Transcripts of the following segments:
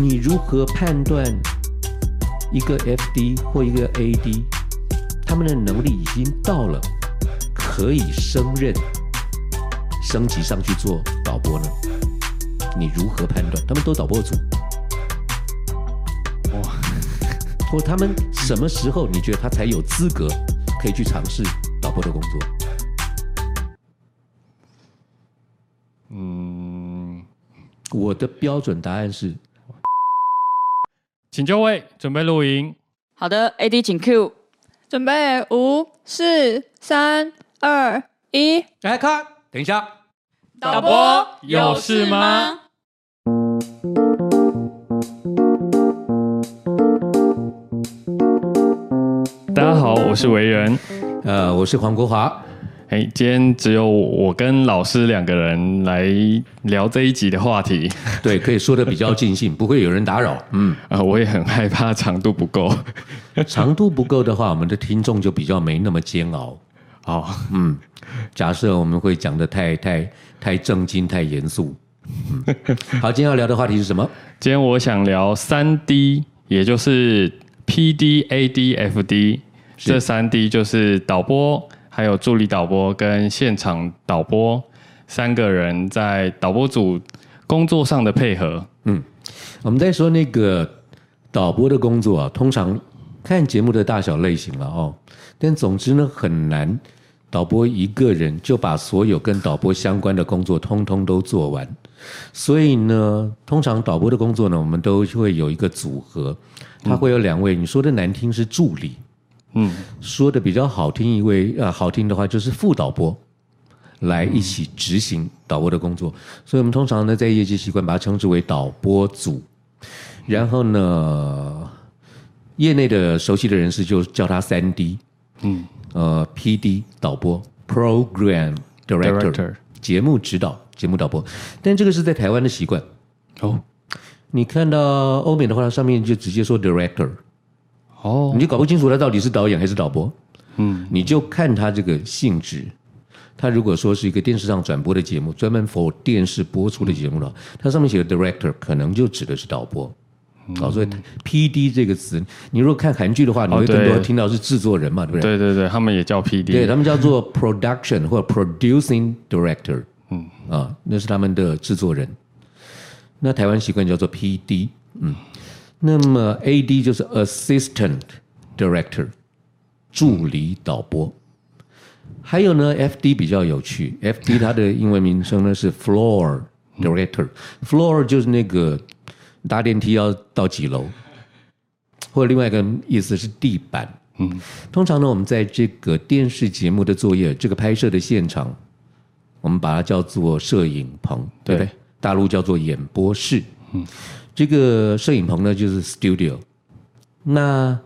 你如何判断一个 FD 或一个 AD，他们的能力已经到了可以升任、升级上去做导播呢？你如何判断？他们都导播组，哇！或他们什么时候你觉得他才有资格可以去尝试导播的工作？嗯，我的标准答案是。请就位，准备录音。好的，AD 请 Q，准备五、四、三、二、一，来看，等一下，导播有事吗？大家好，我是维仁，呃，我是黄国华。哎，今天只有我跟老师两个人来聊这一集的话题。对，可以说的比较尽兴，不会有人打扰。嗯，啊，我也很害怕长度不够。长度不够的话，我们的听众就比较没那么煎熬。哦，嗯，假设我们会讲的太太太正经、太严肃。嗯，好，今天要聊的话题是什么？今天我想聊三 D，也就是 PD、AD、FD，这三 D 就是导播。还有助理导播跟现场导播三个人在导播组工作上的配合。嗯，我们在说那个导播的工作啊，通常看节目的大小类型了哦。但总之呢，很难导播一个人就把所有跟导播相关的工作通通都做完。所以呢，通常导播的工作呢，我们都会有一个组合，他会有两位，你说的难听是助理。嗯，说的比较好听一位啊，好听的话就是副导播来一起执行导播的工作，所以我们通常呢在业界习惯把它称之为导播组。然后呢，业内的熟悉的人士就叫他三 D，嗯，呃，PD 导播，Program Director，节目指导、节目导播。但这个是在台湾的习惯哦。你看到欧美的话，它上面就直接说 Director。哦，你就搞不清楚他到底是导演还是导播，嗯，你就看他这个性质。他如果说是一个电视上转播的节目，专门 for 电视播出的节目了，它上面写的 director 可能就指的是导播。哦，所以 PD 这个词，你如果看韩剧的话，你会更多听到是制作人嘛，对不对？对对对，他们也叫 PD，对他们叫做 production 或者 producing director，嗯啊，那是他们的制作人。那台湾习惯叫做 PD，嗯。那么 A D 就是 Assistant Director，助理导播。还有呢，F D 比较有趣，F D 它的英文名称呢是 Floor Director，Floor 就是那个搭电梯要到几楼，或者另外一个意思是地板。嗯，通常呢，我们在这个电视节目的作业，这个拍摄的现场，我们把它叫做摄影棚，对不对？大陆叫做演播室。嗯。这个摄影棚呢，就是 studio。那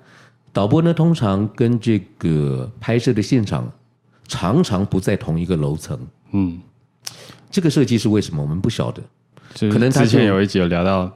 导播呢，通常跟这个拍摄的现场常常不在同一个楼层。嗯，这个设计是为什么？我们不晓得。可能之前有一集有聊到，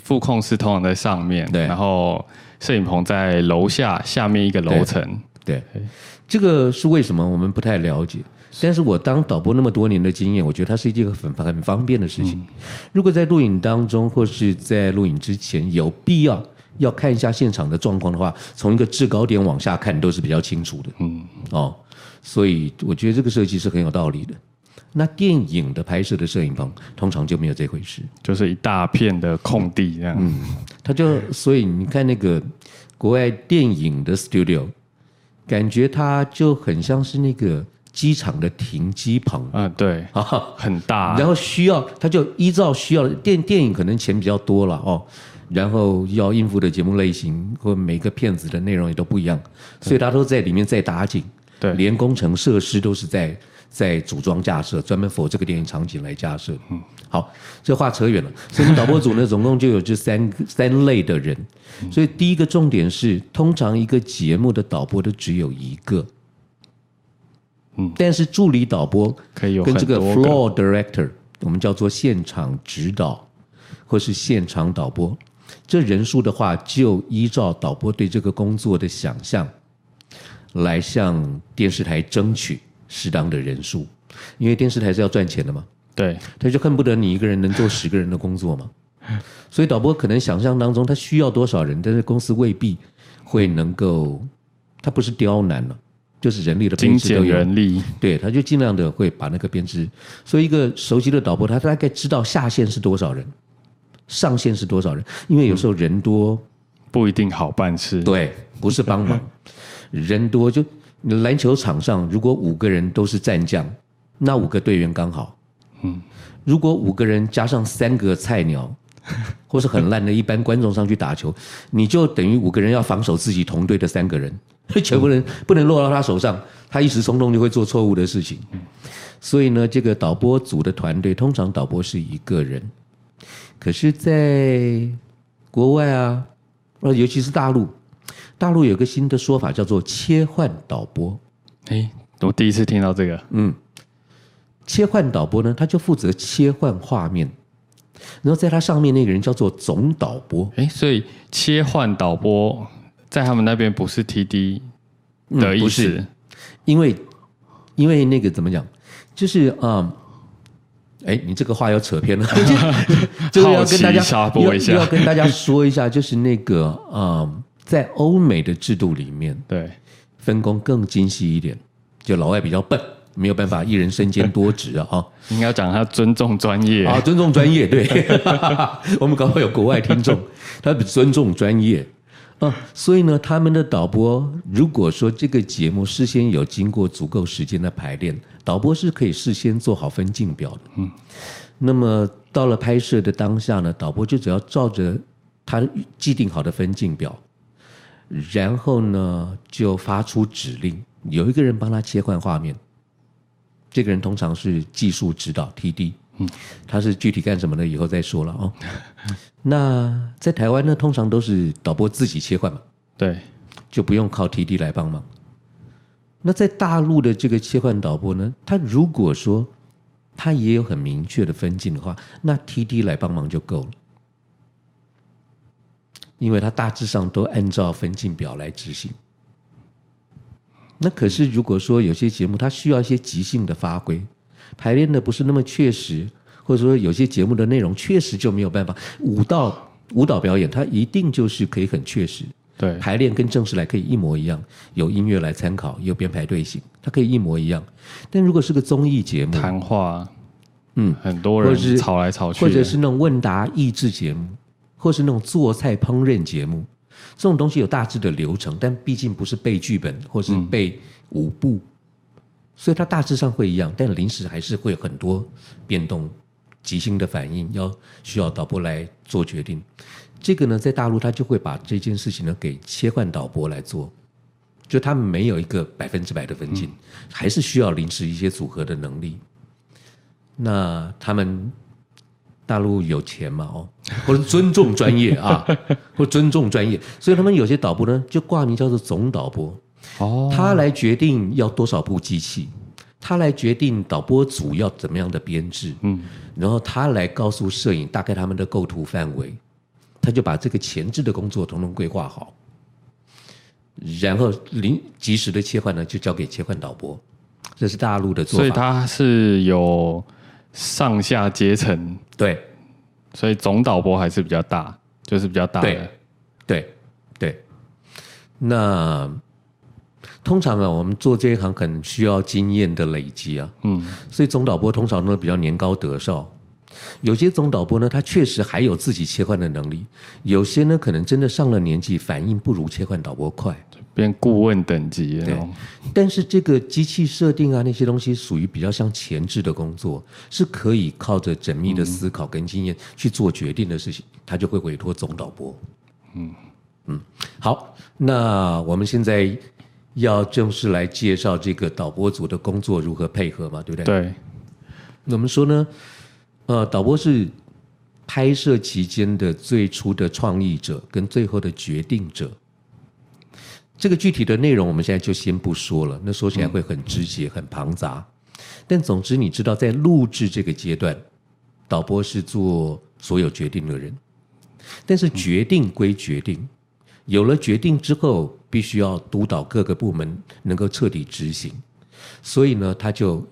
副控室通常在上面，对，然后摄影棚在楼下下面一个楼层。对，对，这个是为什么？我们不太了解。但是我当导播那么多年的经验，我觉得它是一件很很方便的事情。如果在录影当中或是在录影之前有必要要看一下现场的状况的话，从一个制高点往下看都是比较清楚的。嗯，哦，所以我觉得这个设计是很有道理的。那电影的拍摄的摄影棚通常就没有这回事，就是一大片的空地这样。嗯，它就所以你看那个国外电影的 studio，感觉它就很像是那个。机场的停机棚，嗯，对，啊，很大，然后需要，他就依照需要电电影可能钱比较多了哦，然后要应付的节目类型或每个片子的内容也都不一样，所以他都在里面在打景，对，连工程设施都是在在组装架设，专门 for 这个电影场景来架设。嗯，好，这话扯远了，所以导播组呢，总共就有这三三类的人，所以第一个重点是，通常一个节目的导播都只有一个。嗯，但是助理导播可以有跟这个 floor director，我们叫做现场指导，或是现场导播，这人数的话，就依照导播对这个工作的想象，来向电视台争取适当的人数，因为电视台是要赚钱的嘛。对，他就恨不得你一个人能做十个人的工作嘛。所以导播可能想象当中他需要多少人，但是公司未必会能够，他不是刁难了，就是人力的编制都有，人力，对，他就尽量的会把那个编制。所以一个熟悉的导播，他大概知道下线是多少人，上线是多少人，因为有时候人多不一定好办事。对，不是帮忙，人多就篮球场上如果五个人都是战将，那五个队员刚好。嗯，如果五个人加上三个菜鸟，或是很烂的一般观众上去打球，你就等于五个人要防守自己同队的三个人，全部人不能落到他手上，他一时冲动就会做错误的事情。所以呢，这个导播组的团队通常导播是一个人，可是，在国外啊，尤其是大陆，大陆有个新的说法叫做切换导播。哎，我第一次听到这个，嗯。切换导播呢，他就负责切换画面，然后在他上面那个人叫做总导播。哎，所以切换导播在他们那边不是 TD 的意思，嗯、因为因为那个怎么讲，就是啊，哎、嗯，你这个话要扯偏了，就要跟大家要，要跟大家说一下，就是那个啊、嗯，在欧美的制度里面，对。分工更精细一点，就老外比较笨。没有办法一人身兼多职啊！哈，应该讲他尊重专业啊，尊重专业。对，我们刚好有国外听众，他尊重专业啊，所以呢，他们的导播如果说这个节目事先有经过足够时间的排练，导播是可以事先做好分镜表的。嗯，那么到了拍摄的当下呢，导播就只要照着他既定好的分镜表，然后呢就发出指令，有一个人帮他切换画面。这个人通常是技术指导 TD，嗯，他是具体干什么的，以后再说了哦。那在台湾呢，通常都是导播自己切换嘛，对，就不用靠 TD 来帮忙。那在大陆的这个切换导播呢，他如果说他也有很明确的分镜的话，那 TD 来帮忙就够了，因为他大致上都按照分镜表来执行。那可是，如果说有些节目它需要一些即兴的发挥，排练的不是那么确实，或者说有些节目的内容确实就没有办法。舞蹈舞蹈表演它一定就是可以很确实，对，排练跟正式来可以一模一样，有音乐来参考，有编排队形，它可以一模一样。但如果是个综艺节目，谈话，嗯，很多人吵来吵去，或者是那种问答益智节目，或是那种做菜烹饪节目。这种东西有大致的流程，但毕竟不是背剧本或是背舞步，嗯，所以它大致上会一样，但临时还是会有很多变动、即兴的反应，要需要导播来做决定。这个呢，在大陆他就会把这件事情呢给切换导播来做，就他们没有一个百分之百的分镜，嗯，还是需要临时一些组合的能力。那他们。大陆有钱嘛？哦，或者尊重专业啊，或尊重专业，所以他们有些导播呢，就挂名叫做总导播。哦，他来决定要多少部机器，他来决定导播组要怎么样的编制。嗯，然后他来告诉摄影大概他们的构图范围，他就把这个前置的工作统统规划好，然后临及时的切换呢，就交给切换导播。这是大陆的做法，所以他是有。上下阶层对，所以总导播还是比较大，就是比较大的。对，对，对。那通常啊，我们做这一行可能需要经验的累积啊，嗯，所以总导播通常都比较年高德少。有些总导播呢，他确实还有自己切换的能力；有些呢，可能真的上了年纪，反应不如切换导播快。变顾问等级，对。但是这个机器设定啊，那些东西属于比较像前置的工作，是可以靠着缜密的思考跟经验去做决定的事情，他就会委托总导播。嗯嗯，好，那我们现在要正式来介绍这个导播组的工作如何配合嘛，对不对？对。那我们说呢，呃，导播是拍摄期间的最初的创意者跟最后的决定者。这个具体的内容我们现在就先不说了，那说起来会很枝节、很庞杂。但总之，你知道，在录制这个阶段，导播是做所有决定的人。但是决定归决定，有了决定之后，必须要督导各个部门能够彻底执行。所以呢，他就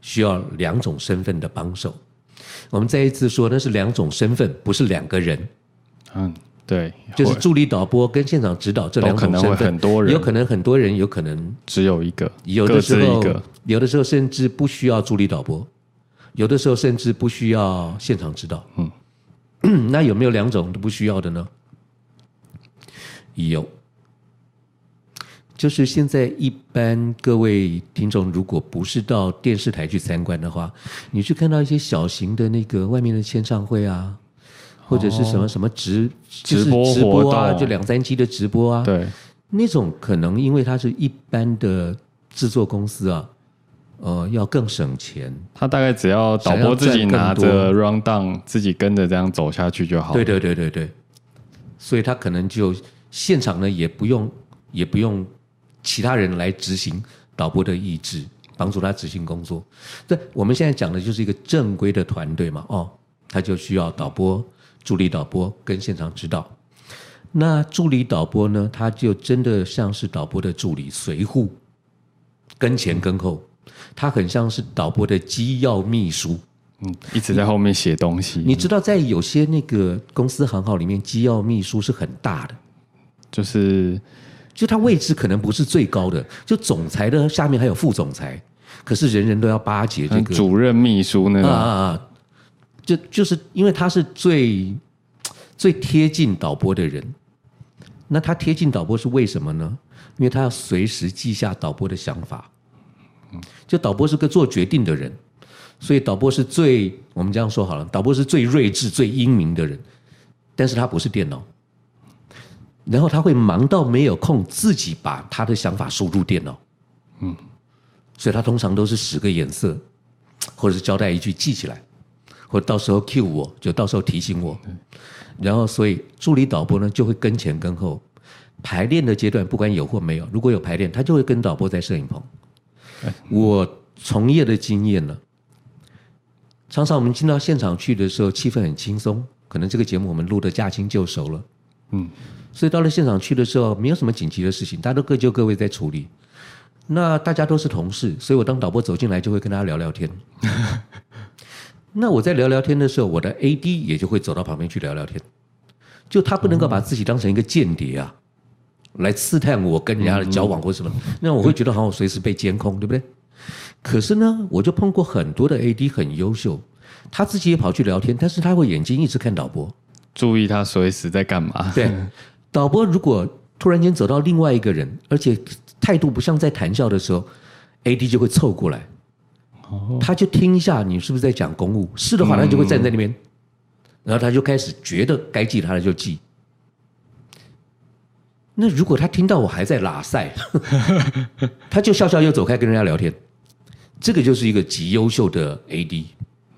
需要两种身份的帮手。我们再一次说，那是两种身份，不是两个人。嗯，对，就是助理导播跟现场指导这两种身份，很多人有可能很多人，有可能只有一个，有的时候有的时候甚至不需要助理导播，有的时候甚至不需要现场指导。嗯，那有没有两种都不需要的呢？有。就是现在，一般各位听众，如果不是到电视台去参观的话，你去看到一些小型的那个外面的签唱会啊，或者是什么什么直直播直播啊，就两三期的直播啊，对，那种可能因为它是一般的制作公司啊，呃，要更省钱，他大概只要导播自己拿着 rundown，自己跟着这样走下去就好。对对对对对，所以他可能就现场呢也不用也不用。其他人来执行导播的意志，帮助他执行工作。对，我们现在讲的就是一个正规的团队嘛，哦，他就需要导播、助理导播跟现场指导。那助理导播呢，他就真的像是导播的助理随扈，跟前跟后，他很像是导播的机要秘书，嗯，一直在后面写东西。你，你知道，在有些那个公司行号里面，机要秘书是很大的，就是。就他位置可能不是最高的，就总裁的下面还有副总裁，可是人人都要巴结这个主任秘书呢？啊啊啊！就就是因为他是最最贴近导播的人，那他贴近导播是为什么呢？因为他要随时记下导播的想法。就导播是个做决定的人，所以导播是最我们这样说好了，导播是最睿智、最英明的人，但是他不是电脑。然后他会忙到没有空自己把他的想法输入电脑，嗯，所以他通常都是使个眼色，或者是交代一句记起来，或到时候 cue 我就到时候提醒我，然后所以助理导播呢就会跟前跟后，排练的阶段不管有或没有，如果有排练，他就会跟导播在摄影棚。我从业的经验呢，常常我们进到现场去的时候，气氛很轻松，可能这个节目我们录的驾轻就熟了，嗯。所以到了现场去的时候，没有什么紧急的事情，大家都各就各位在处理。那大家都是同事，所以我当导播走进来就会跟大家聊聊天。那我在聊聊天的时候，我的 AD 也就会走到旁边去聊聊天。就他不能够把自己当成一个间谍啊，来刺探我跟人家的交往或什么，那我会觉得好像我随时被监控，对不对？可是呢，我就碰过很多的 AD 很优秀，他自己也跑去聊天，但是他会眼睛一直看导播，注意他随时在干嘛。对。导播如果突然间走到另外一个人，而且态度不像在谈笑的时候，AD 就会凑过来，他就听一下你是不是在讲公务，是的话，他就会站在那边，然后他就开始觉得该记他的就记。那如果他听到我还在拉塞，他就笑笑又走开跟人家聊天，这个就是一个极优秀的 AD。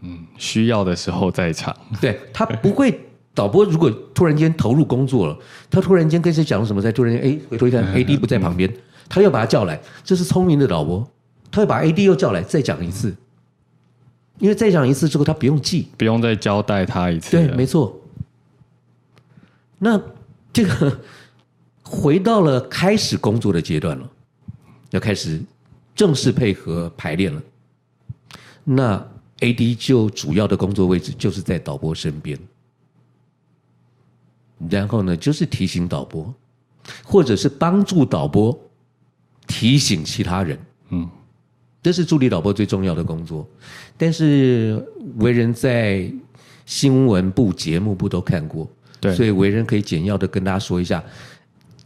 嗯，需要的时候在场，对，他不会。导播如果突然间投入工作了，他突然间跟谁讲什么，再突然间哎回头一看，AD 不在旁边，他又把他叫来，这是聪明的导播，他会把 AD 又叫来再讲一次，因为再讲一次之后他不用记，不用再交代他一次。对，没错。那这个回到了开始工作的阶段了，要开始正式配合排练了。那 AD 就主要的工作位置就是在导播身边。然后呢，就是提醒导播，或者是帮助导播提醒其他人。嗯，这是助理导播最重要的工作。但是为人在新闻部、节目部都看过，对，所以为人可以简要的跟大家说一下，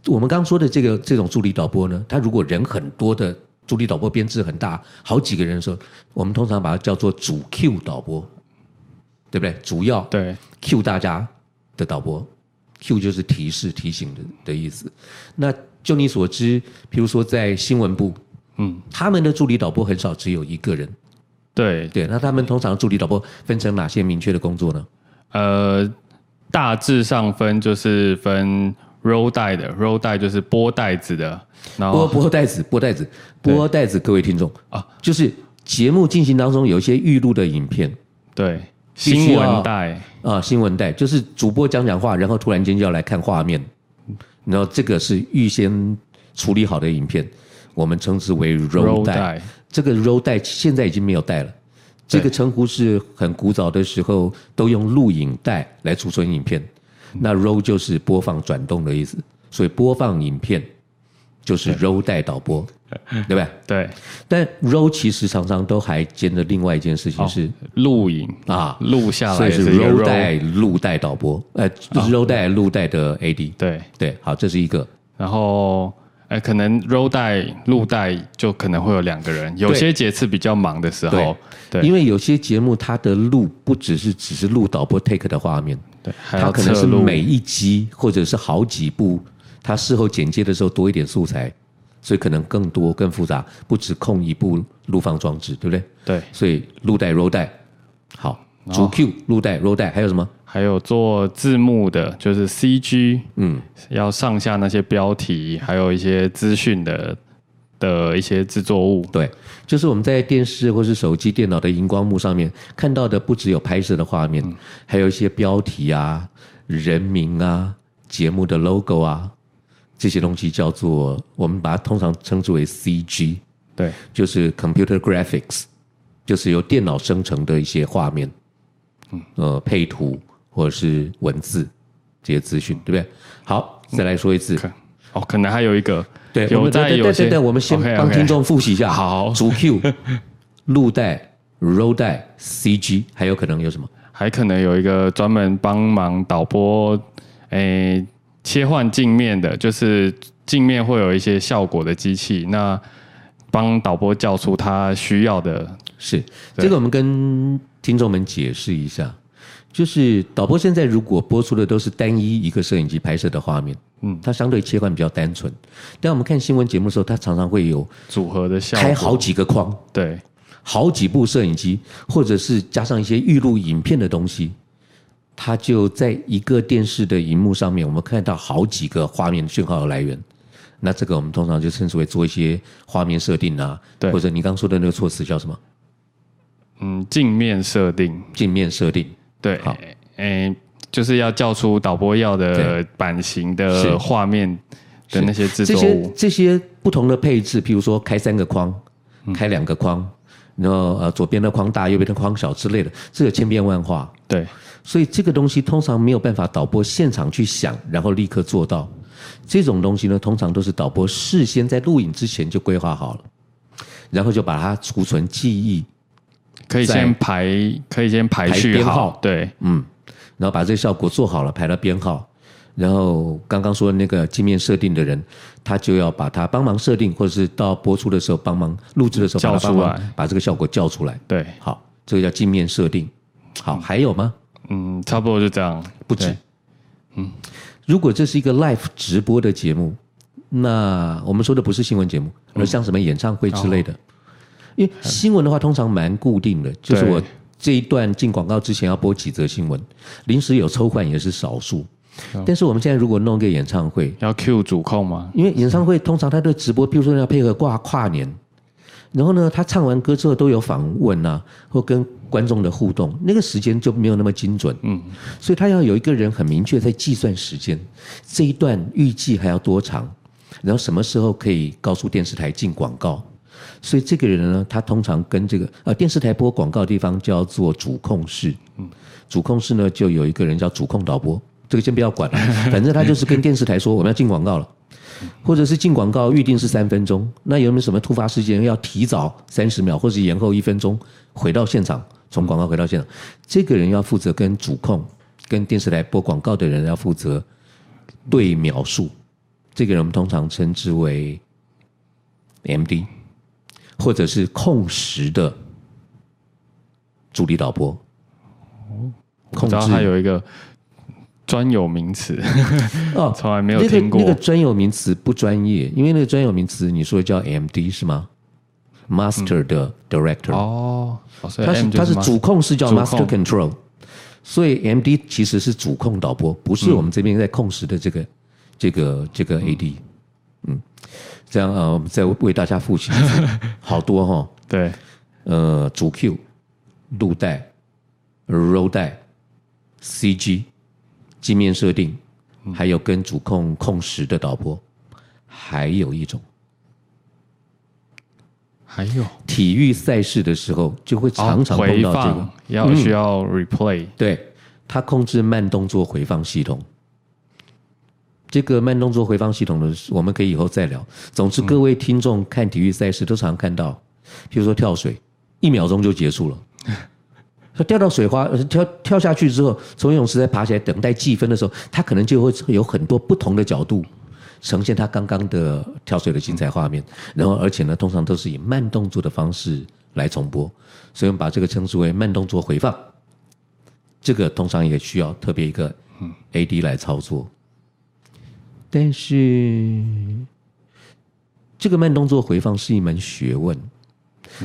我们刚刚说的这个这种助理导播呢，他如果人很多的助理导播编制很大，好几个人的时候，我们通常把它叫做主 Q 导播，对不对？主要对 Q 大家的导播。Q 就是提示、提醒的的意思。那就你所知，譬如说在新闻部，嗯，他们的助理导播很少只有一个人。对对，那他们通常助理导播分成哪些明确的工作呢？呃，大致上分就是分 roll 带的，roll 带就是拨带子的，然后拨拨带子、拨带子、拨带子。各位听众啊，就是节目进行当中有一些预录的影片，对。新闻带啊，新闻带就是主播讲讲话，然后突然间就要来看画面，然后这个是预先处理好的影片，我们称之为 roll 带。这个 roll 带现在已经没有带了，这个称呼是很古早的时候都用录影带来储存影片。那 roll 就是播放转动的意思，所以播放影片就是 roll 带导播，对不对？对。但 roll 其实常常都还兼着另外一件事情是录影啊，录下来，所以是 roll 带录带导播，呃，就是 roll 带录带的 AD。对对，好，这是一个。然后，呃，可能 roll 带录带就可能会有两个人，有些节次比较忙的时候，对，因为有些节目它的录不只是只是录导播 take 的画面。对，它可能是每一集或者是好几部，它事后剪接的时候多一点素材，所以可能更多更复杂，不只控一部录放装置，对不对？对，所以录带、roll 带，好，主 Q 录带、roll 带，还有什么？还有做字幕的，就是 CG，嗯，要上下那些标题，还有一些资讯的。的一些制作物，对，就是我们在电视或是手机、电脑的荧光幕上面看到的，不只有拍摄的画面，嗯、还有一些标题啊、人名啊、节目的 logo 啊，这些东西叫做我们把它通常称之为 CG，对，就是 computer graphics，就是由电脑生成的一些画面，嗯，呃，配图或者是文字这些资讯，对不对？好，再来说一次，嗯、哦，可能还有一个。对，有在有对对对，我们先帮听众复习一下。好，主 Q、录带、roll 带、CG，还有可能有什么？还可能有一个专门帮忙导播，诶，切换镜面的，就是镜面会有一些效果的机器，那帮导播叫出他需要的。是，这个我们跟听众们解释一下。就是导播现在如果播出的都是单一一个摄影机拍摄的画面，嗯，它相对切换比较单纯。但我们看新闻节目的时候，它常常会有组合的效果，开好几个框，对，好几部摄影机，或者是加上一些预录影片的东西，它就在一个电视的荧幕上面，我们看到好几个画面讯号的来源。那这个我们通常就称之为做一些画面设定啊，对，或者你刚刚说的那个措辞叫什么？嗯，镜面设定，镜面设定。对，好，诶，就是要叫出导播要的版型的画面的那些制作物，这些这些不同的配置，譬如说开三个框，开两个框，然后呃左边的框大，右边的框小之类的，这个千变万化。对，所以这个东西通常没有办法导播现场去想，然后立刻做到。这种东西呢，通常都是导播事先在录影之前就规划好了，然后就把它储存记忆。可以先排，可以先排序号，对，嗯，然后把这个效果做好了，排到编号，然后刚刚说的那个镜面设定的人，他就要把它帮忙设定，或者是到播出的时候帮忙录制的时候叫出来，把这个效果叫出来，对，好，这个叫镜面设定，好，还有吗？嗯，差不多就这样，不止，嗯，如果这是一个 live 直播的节目，那我们说的不是新闻节目，而像什么演唱会之类的。因为新闻的话，通常蛮固定的，就是我这一段进广告之前要播几则新闻，临时有抽换也是少数。但是我们现在如果弄一个演唱会，要 Q 主控吗？因为演唱会通常他的直播，比如说要配合挂跨年，然后呢，他唱完歌之后都有访问啊，或跟观众的互动，那个时间就没有那么精准。嗯，所以他要有一个人很明确在计算时间，这一段预计还要多长，然后什么时候可以告诉电视台进广告。所以这个人呢，他通常跟这个呃电视台播广告的地方叫做主控室。嗯，主控室呢就有一个人叫主控导播，这个先不要管了，反正他就是跟电视台说我们要进广告了，或者是进广告预定是三分钟，那有没有什么突发事件要提早三十秒或者延后一分钟回到现场，从广告回到现场，这个人要负责跟主控跟电视台播广告的人要负责对描述，这个人我们通常称之为 MD。或者是控时的主力导播，控制它有一个专有名词哦，从来没有听过。那个专有名词不专业，因为那个专有名词你说叫 MD 是吗？Master 的 Director 哦，它是它是主控是叫 Master Control，所以 MD 其实是主控导播，不是我们这边在控时的这个这个这个 AD，嗯。这样呃，我们再为大家复习 好多哈、哦。对，呃，主 Q、录带、roll 带、CG、镜面设定，还有跟主控控时的导播，还有一种，还有。体育赛事的时候，就会常常碰到这个，哦、要需要 replay，、嗯、对，它控制慢动作回放系统。这个慢动作回放系统呢，我们可以以后再聊。总之，各位听众看体育赛事都常常看到，比如说跳水，一秒钟就结束了。他掉到水花，跳跳下去之后，从游泳池再爬起来，等待计分的时候，他可能就会有很多不同的角度呈现他刚刚的跳水的精彩画面。然后，而且呢，通常都是以慢动作的方式来重播，所以我们把这个称之为慢动作回放。这个通常也需要特别一个 AD 来操作。但是，这个慢动作回放是一门学问，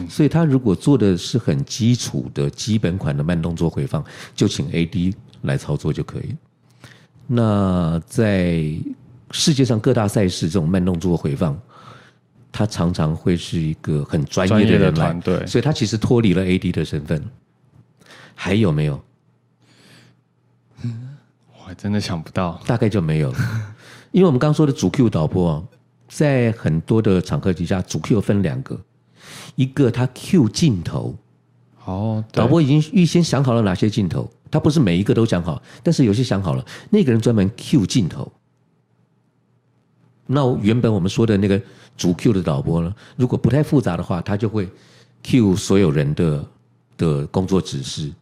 所以他如果做的是很基础的基本款的慢动作回放，就请 AD 来操作就可以。那在世界上各大赛事，这种慢动作回放，他常常会是一个很专业的人团队，所以他其实脱离了 AD 的身份。还有没有？我还真的想不到，大概就没有了。因为我们刚刚说的主 Q 导播啊，在很多的场合底下，主 Q 分两个，一个他 Q 镜头，哦，导播已经预先想好了哪些镜头，他不是每一个都想好，但是有些想好了，那个人专门 Q 镜头。那原本我们说的那个主 Q 的导播呢，如果不太复杂的话，他就会 Q 所有人的的工作指示，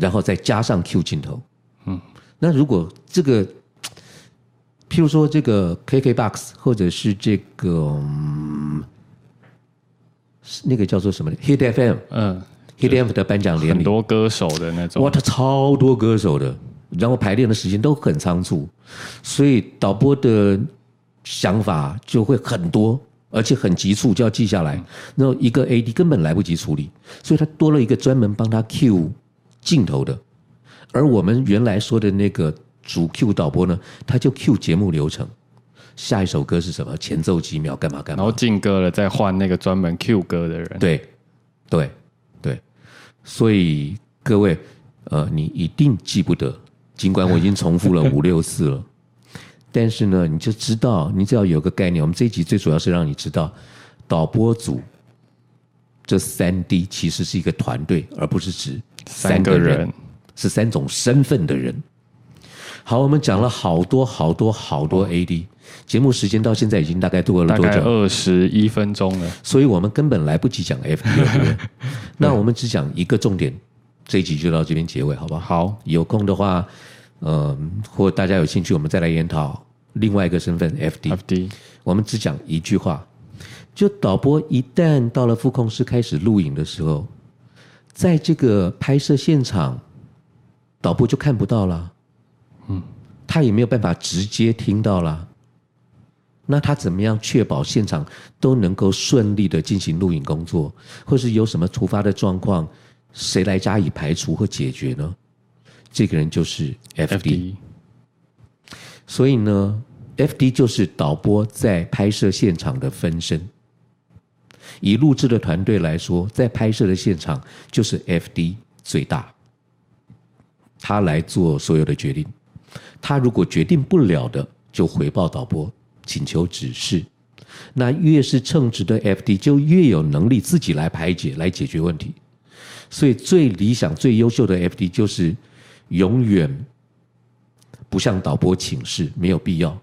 然后再加上 Q 镜头。嗯，那如果这个。譬如说这个 KKBOX，或者是这个、嗯、那个叫做什么 Hit FM，嗯，Hit FM 的颁奖典礼，很多歌手的那种，哇，他超多歌手的，然后排练的时间都很仓促，所以导播的想法就会很多，而且很急促，就要记下来。然后一个 AD 根本来不及处理，所以他多了一个专门帮他 cue 镜头的，而我们原来说的那个。主 Q 导播呢，他就 Q 节目流程，下一首歌是什么？前奏几秒，干嘛干嘛？然后进歌了，再换那个专门 Q 歌的人。对，对，对。所以各位，呃，你一定记不得，尽管我已经重复了 五六次了，但是呢，你就知道，你只要有个概念。我们这一集最主要是让你知道，导播组这三 D 其实是一个团队，而不是指三个人，三个人是三种身份的人。好，我们讲了好多好多好多 AD，节目时间到现在已经大概度过了多久？大概二十一分钟了，所以我们根本来不及讲 FD。那我们只讲一个重点，这一集就到这边结尾，好不好？好，有空的话，嗯、呃，或大家有兴趣，我们再来研讨另外一个身份 FD。FD，我们只讲一句话，就导播一旦到了副控室开始录影的时候，在这个拍摄现场，导播就看不到了。嗯，他也没有办法直接听到啦。那他怎么样确保现场都能够顺利的进行录影工作，或是有什么突发的状况，谁来加以排除或解决呢？这个人就是 FD。所以呢，FD 就是导播在拍摄现场的分身。以录制的团队来说，在拍摄的现场就是 FD 最大，他来做所有的决定。他如果决定不了的，就回报导播，请求指示。那越是称职的 FD，就越有能力自己来排解、来解决问题。所以最理想、最优秀的 FD 就是永远不向导播请示，没有必要。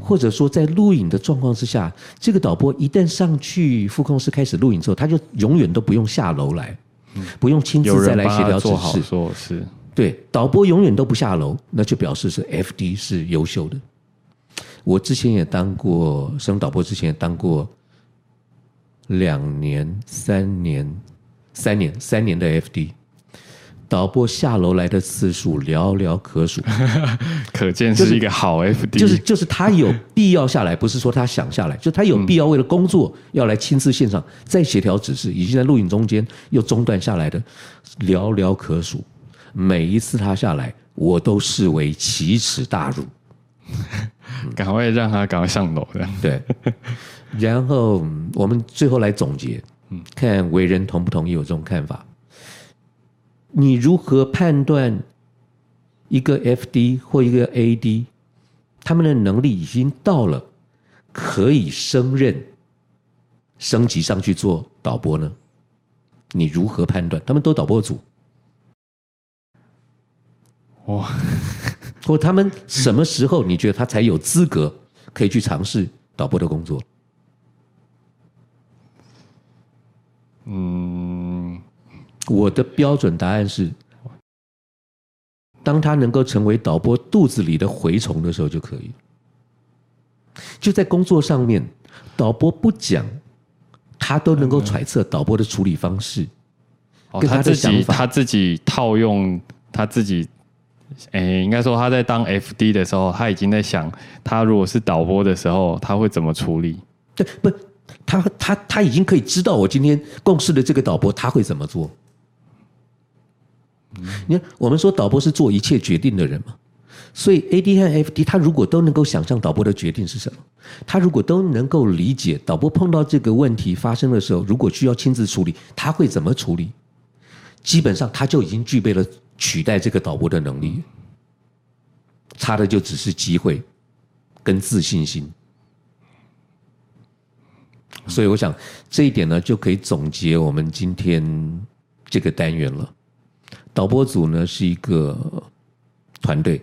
或者说，在录影的状况之下，这个导播一旦上去副控室开始录影之后，他就永远都不用下楼来，不用亲自再来协调指示。说是。对，导播永远都不下楼，那就表示是 FD 是优秀的。我之前也当过升导播，之前也当过两年、三年、三年、三年的 FD。导播下楼来的次数寥寥可数，可见是一个好 FD。就是就是他有必要下来，不是说他想下来，就他有必要为了工作要来亲自现场再协调指示，已经在录影中间又中断下来的寥寥可数。每一次他下来，我都视为奇耻大辱，赶快让他赶快上楼的。对，然后我们最后来总结，看为人同不同意我这种看法？你如何判断一个 FD 或一个 AD，他们的能力已经到了可以升任升级上去做导播呢？你如何判断？他们都导播组，哇，或他们什么时候你觉得他才有资格可以去尝试导播的工作？嗯，我的标准答案是，当他能够成为导播肚子里的蛔虫的时候就可以。就在工作上面，导播不讲，他都能够揣测导播的处理方式，跟他的想法，他自己套用他自己，哎，应该说他在当 FD 的时候，他已经在想，他如果是导播的时候，他会怎么处理？对，不。他他他已经可以知道我今天共事的这个导播他会怎么做。你看，我们说导播是做一切决定的人嘛，所以 AD 和 FD 他如果都能够想象导播的决定是什么，他如果都能够理解导播碰到这个问题发生的时候，如果需要亲自处理，他会怎么处理，基本上他就已经具备了取代这个导播的能力，差的就只是机会跟自信心。所以我想这一点呢，就可以总结我们今天这个单元了。导播组呢是一个团队，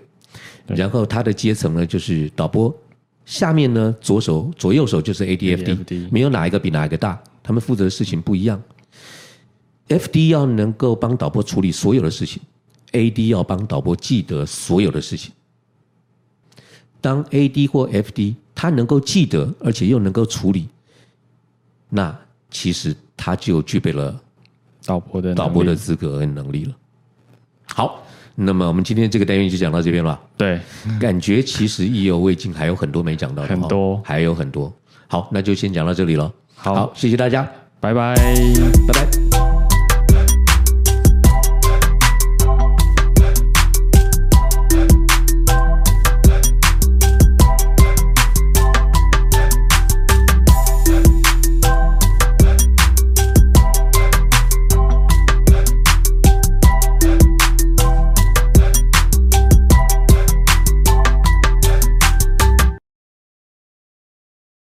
然后它的阶层呢就是导播，下面呢左手左右手就是 ADFD，没有哪一个比哪一个大，他们负责的事情不一样。FD 要能够帮导播处理所有的事情，AD 要帮导播记得所有的事情。当 AD 或 FD 他能够记得，而且又能够处理。那其实他就具备了导播的导播的资格跟能力了。好，那么我们今天这个单元就讲到这边了。对，感觉其实意犹未尽，还有很多没讲到的，很多还有很多。好，那就先讲到这里了。好，好，谢谢大家，拜拜，拜拜。